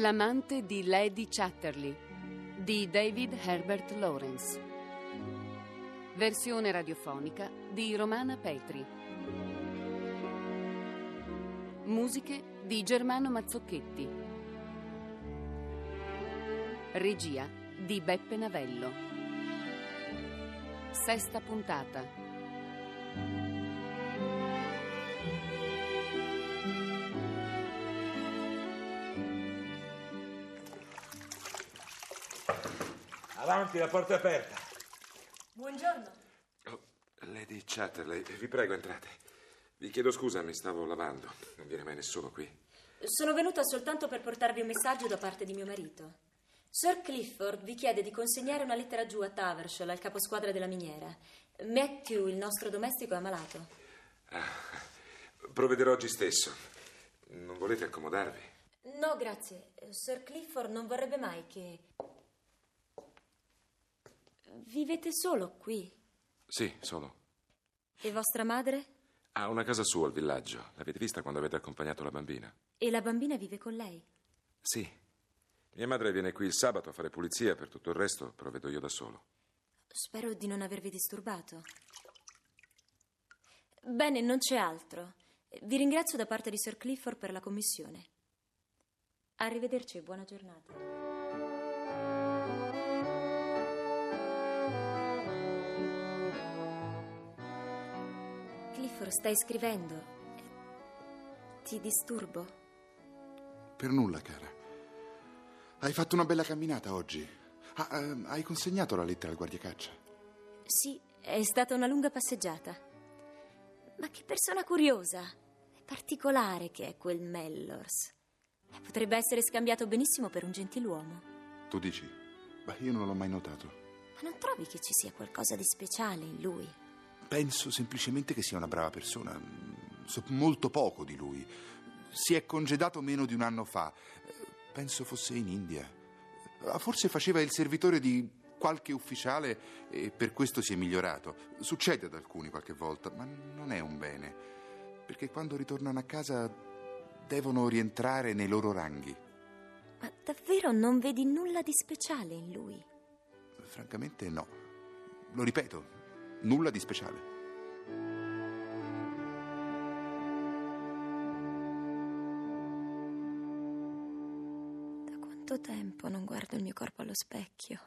L'amante di Lady Chatterley di David Herbert Lawrence. Versione radiofonica di Romana Petri. Musiche di Germano Mazzocchetti. Regia di Beppe Navello. Sesta puntata. Avanti, la porta è aperta. Buongiorno. Oh, Lady Chatterley, vi prego entrate. Vi chiedo scusa, mi stavo lavando. Non viene mai nessuno qui. Sono venuta soltanto per portarvi un messaggio da parte di mio marito. Sir Clifford vi chiede di consegnare una lettera giù a Tavershall, al caposquadra della miniera. Matthew, il nostro domestico, è ammalato. Ah, provvederò oggi stesso. Non volete accomodarvi? No, grazie. Sir Clifford non vorrebbe mai che... Vivete solo qui? Sì, solo. E vostra madre? Ha una casa sua al villaggio. L'avete vista quando avete accompagnato la bambina? E la bambina vive con lei? Sì. Mia madre viene qui il sabato a fare pulizia, per tutto il resto provvedo io da solo. Spero di non avervi disturbato. Bene, non c'è altro. Vi ringrazio da parte di Sir Clifford per la commissione. Arrivederci e buona giornata. Clifford, stai scrivendo. Ti disturbo? Per nulla, cara. Hai fatto una bella camminata oggi. Ah, ehm, hai consegnato la lettera al guardiacaccia? Sì, è stata una lunga passeggiata. Ma che persona curiosa. È particolare che è quel Mellors. Potrebbe essere scambiato benissimo per un gentiluomo. Tu dici? Beh, io non l'ho mai notato. Ma non trovi che ci sia qualcosa di speciale in lui? Penso semplicemente che sia una brava persona. So molto poco di lui. Si è congedato meno di un anno fa. Penso fosse in India. Forse faceva il servitore di qualche ufficiale e per questo si è migliorato. Succede ad alcuni qualche volta, ma non è un bene. Perché quando ritornano a casa devono rientrare nei loro ranghi. Ma davvero non vedi nulla di speciale in lui? Francamente no. Lo ripeto, nulla di speciale. Da quanto tempo non guardo il mio corpo allo specchio?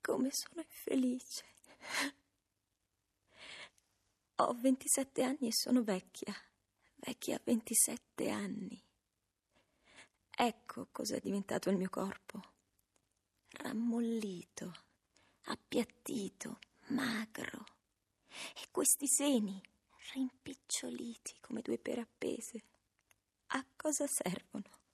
Come sono infelice. Ho 27 anni e sono vecchia. Vecchia a 27 anni. Ecco cos'è diventato il mio corpo. Rammollito, appiattito, magro. E questi seni, rimpiccioliti come due pere appese. A cosa servono?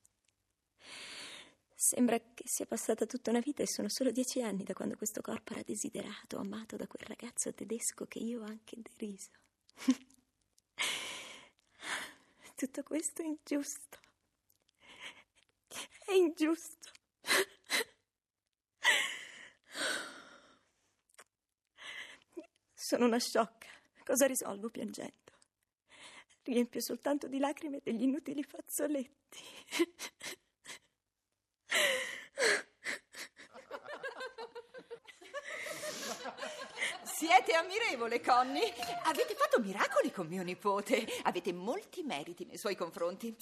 Sembra che sia passata tutta una vita e sono solo dieci anni da quando questo corpo era desiderato, amato da quel ragazzo tedesco che io ho anche deriso. Tutto questo è ingiusto. È ingiusto. Sono una sciocca. Cosa risolvo piangendo? Riempio soltanto di lacrime degli inutili fazzoletti. Siete ammirevole, Connie. Avete fatto miracoli con mio nipote. Avete molti meriti nei suoi confronti.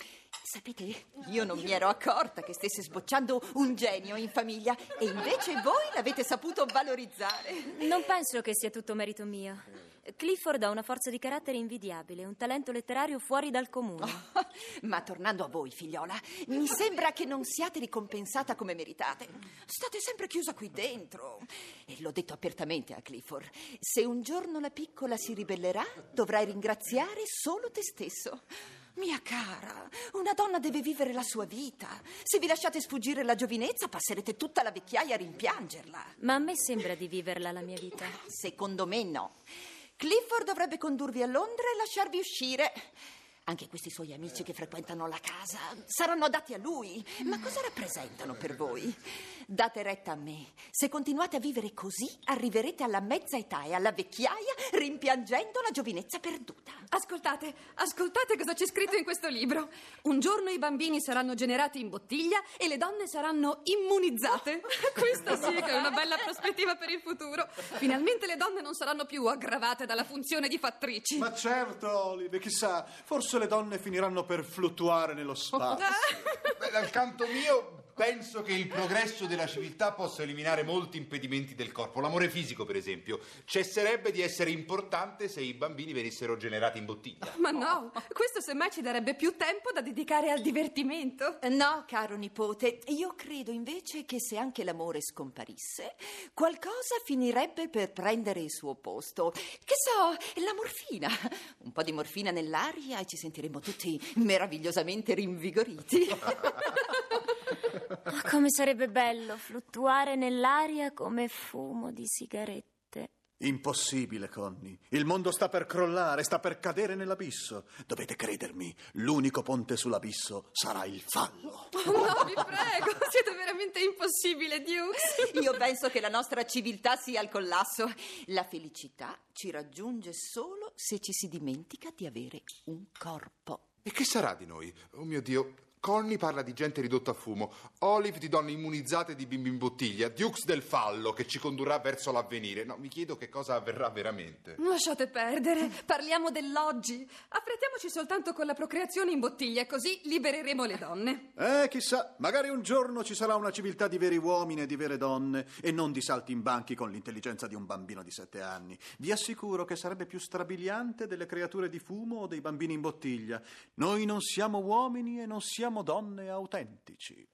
Sapete, io non mi ero accorta che stesse sbocciando un genio in famiglia e invece voi l'avete saputo valorizzare. Non penso che sia tutto merito mio. Clifford ha una forza di carattere invidiabile, un talento letterario fuori dal comune. Oh, ma tornando a voi, figliola, mi sembra che non siate ricompensata come meritate. State sempre chiusa qui dentro. E l'ho detto apertamente a Clifford. Se un giorno la piccola si ribellerà, dovrai ringraziare solo te stesso. Mia cara, una donna deve vivere la sua vita. Se vi lasciate sfuggire la giovinezza, passerete tutta la vecchiaia a rimpiangerla. Ma a me sembra di viverla la mia vita. Secondo me no. Clifford dovrebbe condurvi a Londra e lasciarvi uscire. Anche questi suoi amici che frequentano la casa saranno adatti a lui. Ma cosa rappresentano per voi? Date retta a me. Se continuate a vivere così, arriverete alla mezza età e alla vecchiaia rimpiangendo la giovinezza perduta. Ascoltate, ascoltate cosa c'è scritto in questo libro. Un giorno i bambini saranno generati in bottiglia e le donne saranno immunizzate. Questa sì che è una bella prospettiva per il futuro. Finalmente le donne non saranno più aggravate dalla funzione di fattrici. Ma certo, Olive, chissà, forse le donne finiranno per fluttuare nello spazio. Beh, dal canto mio penso che il progresso della civiltà possa eliminare molti impedimenti del corpo. L'amore fisico, per esempio, cesserebbe di essere importante se i bambini venissero generati in bottiglia. Ma no, questo semmai ci darebbe più tempo da dedicare al divertimento. No, caro nipote, io credo invece che se anche l'amore scomparisse, qualcosa finirebbe per prendere il suo posto. Che so, la morfina. Un po' di morfina nell'aria e ci sentiremmo tutti meravigliosamente rinvigoriti. Oh, come sarebbe bello fluttuare nell'aria come fumo di sigarette. Impossibile, Connie. Il mondo sta per crollare, sta per cadere nell'abisso. Dovete credermi, l'unico ponte sull'abisso sarà il fallo. Oh, no, vi prego, siete veramente impossibile, Dukes. Io penso che la nostra civiltà sia al collasso. La felicità ci raggiunge solo se ci si dimentica di avere un corpo. E che sarà di noi? Oh mio Dio. Connie parla di gente ridotta a fumo, Olive di donne immunizzate di bimbi in bottiglia, Dukes del fallo che ci condurrà verso l'avvenire. No, mi chiedo che cosa avverrà veramente. Lasciate perdere, parliamo dell'oggi. Affrettiamoci soltanto con la procreazione in bottiglia, così libereremo le donne. Eh, chissà, magari un giorno ci sarà una civiltà di veri uomini e di vere donne e non di salti in banchi con l'intelligenza di un bambino di sette anni. Vi assicuro che sarebbe più strabiliante delle creature di fumo o dei bambini in bottiglia. Noi non siamo uomini e non siamo donne autentici.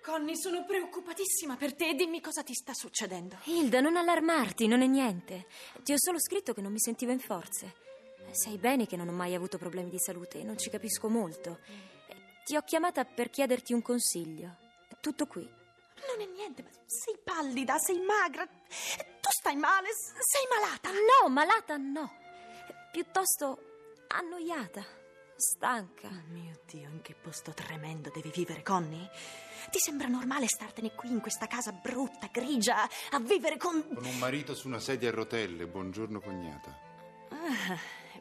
Connie, sono preoccupatissima per te. Dimmi cosa ti sta succedendo. Hilda, non allarmarti, non è niente. Ti ho solo scritto che non mi sentivo in forze. Sai bene che non ho mai avuto problemi di salute e non ci capisco molto. Ti ho chiamata per chiederti un consiglio. Tutto qui. Non è niente, ma sei pallida, sei magra. Tu stai male, sei malata. No, malata no. Piuttosto annoiata, stanca. Oh mio Dio, in che posto tremendo devi vivere, Connie? Ti sembra normale startene qui in questa casa brutta, grigia, a vivere con... Con un marito su una sedia a rotelle. Buongiorno, cognata. Ah,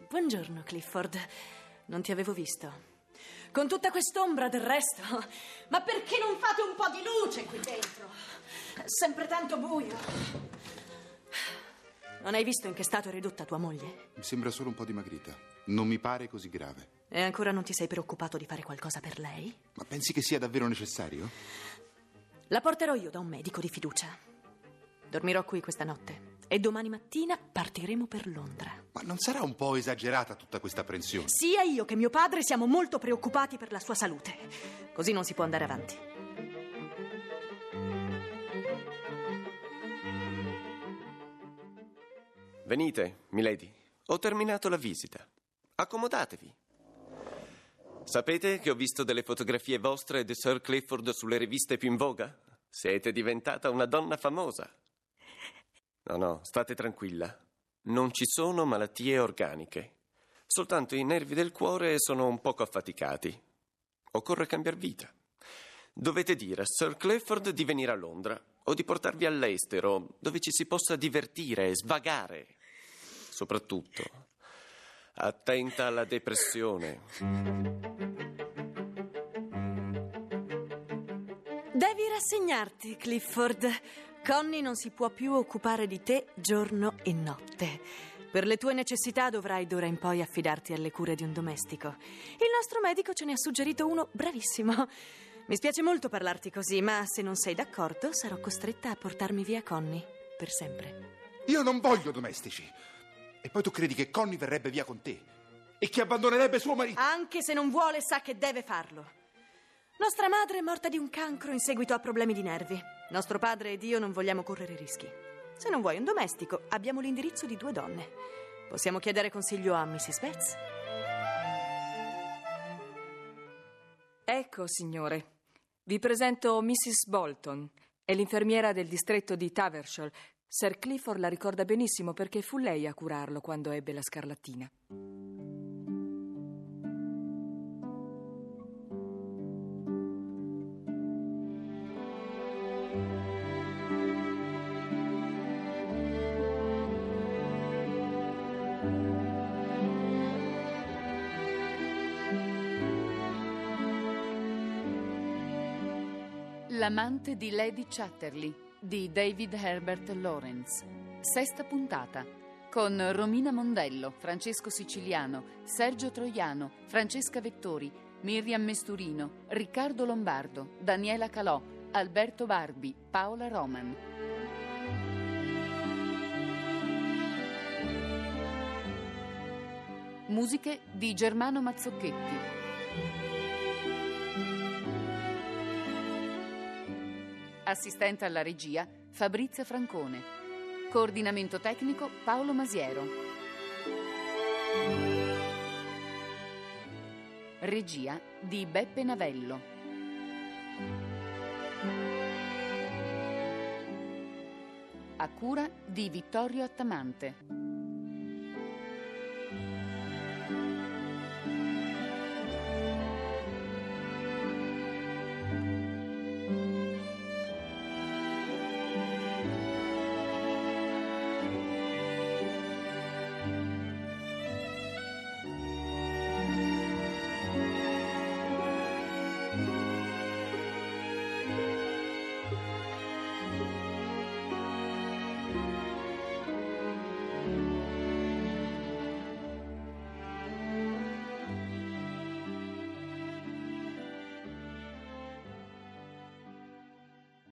buongiorno, Clifford. Non ti avevo visto. Con tutta quest'ombra del resto. Ma perché non fate un po' di luce qui dentro? È sempre tanto buio. Non hai visto in che stato è ridotta tua moglie? Mi sembra solo un po' dimagrita. Non mi pare così grave. E ancora non ti sei preoccupato di fare qualcosa per lei? Ma pensi che sia davvero necessario? La porterò io da un medico di fiducia. Dormirò qui questa notte e domani mattina partiremo per Londra. Ma non sarà un po' esagerata tutta questa apprensione? Sia io che mio padre siamo molto preoccupati per la sua salute. Così non si può andare avanti. Venite, milady. Ho terminato la visita. Accomodatevi. Sapete che ho visto delle fotografie vostre e di Sir Clifford sulle riviste più in voga? Siete diventata una donna famosa. No, no, state tranquilla. Non ci sono malattie organiche. Soltanto i nervi del cuore sono un poco affaticati. Occorre cambiare vita. Dovete dire a Sir Clifford di venire a Londra o di portarvi all'estero, dove ci si possa divertire e svagare. Soprattutto, attenta alla depressione. Devi rassegnarti, Clifford. Connie non si può più occupare di te giorno e notte. Per le tue necessità dovrai d'ora in poi affidarti alle cure di un domestico. Il nostro medico ce ne ha suggerito uno bravissimo. Mi spiace molto parlarti così, ma se non sei d'accordo sarò costretta a portarmi via Connie per sempre. Io non voglio domestici. E poi tu credi che Connie verrebbe via con te? E che abbandonerebbe suo marito? Anche se non vuole, sa che deve farlo. Nostra madre è morta di un cancro in seguito a problemi di nervi. Nostro padre ed io non vogliamo correre rischi. Se non vuoi un domestico, abbiamo l'indirizzo di due donne. Possiamo chiedere consiglio a Mrs. Betts? Ecco, signore. Vi presento Mrs. Bolton. È l'infermiera del distretto di Tavershall. Sir Clifford la ricorda benissimo perché fu lei a curarlo quando ebbe la scarlattina. L'amante di Lady Chatterley di David Herbert Lawrence. Sesta puntata. Con Romina Mondello, Francesco Siciliano, Sergio Troiano, Francesca Vettori, Miriam Mesturino, Riccardo Lombardo, Daniela Calò, Alberto Barbi, Paola Roman. Musiche di Germano Mazzocchetti. Assistente alla regia Fabrizia Francone. Coordinamento tecnico Paolo Masiero. Regia di Beppe Navello. A cura di Vittorio Attamante.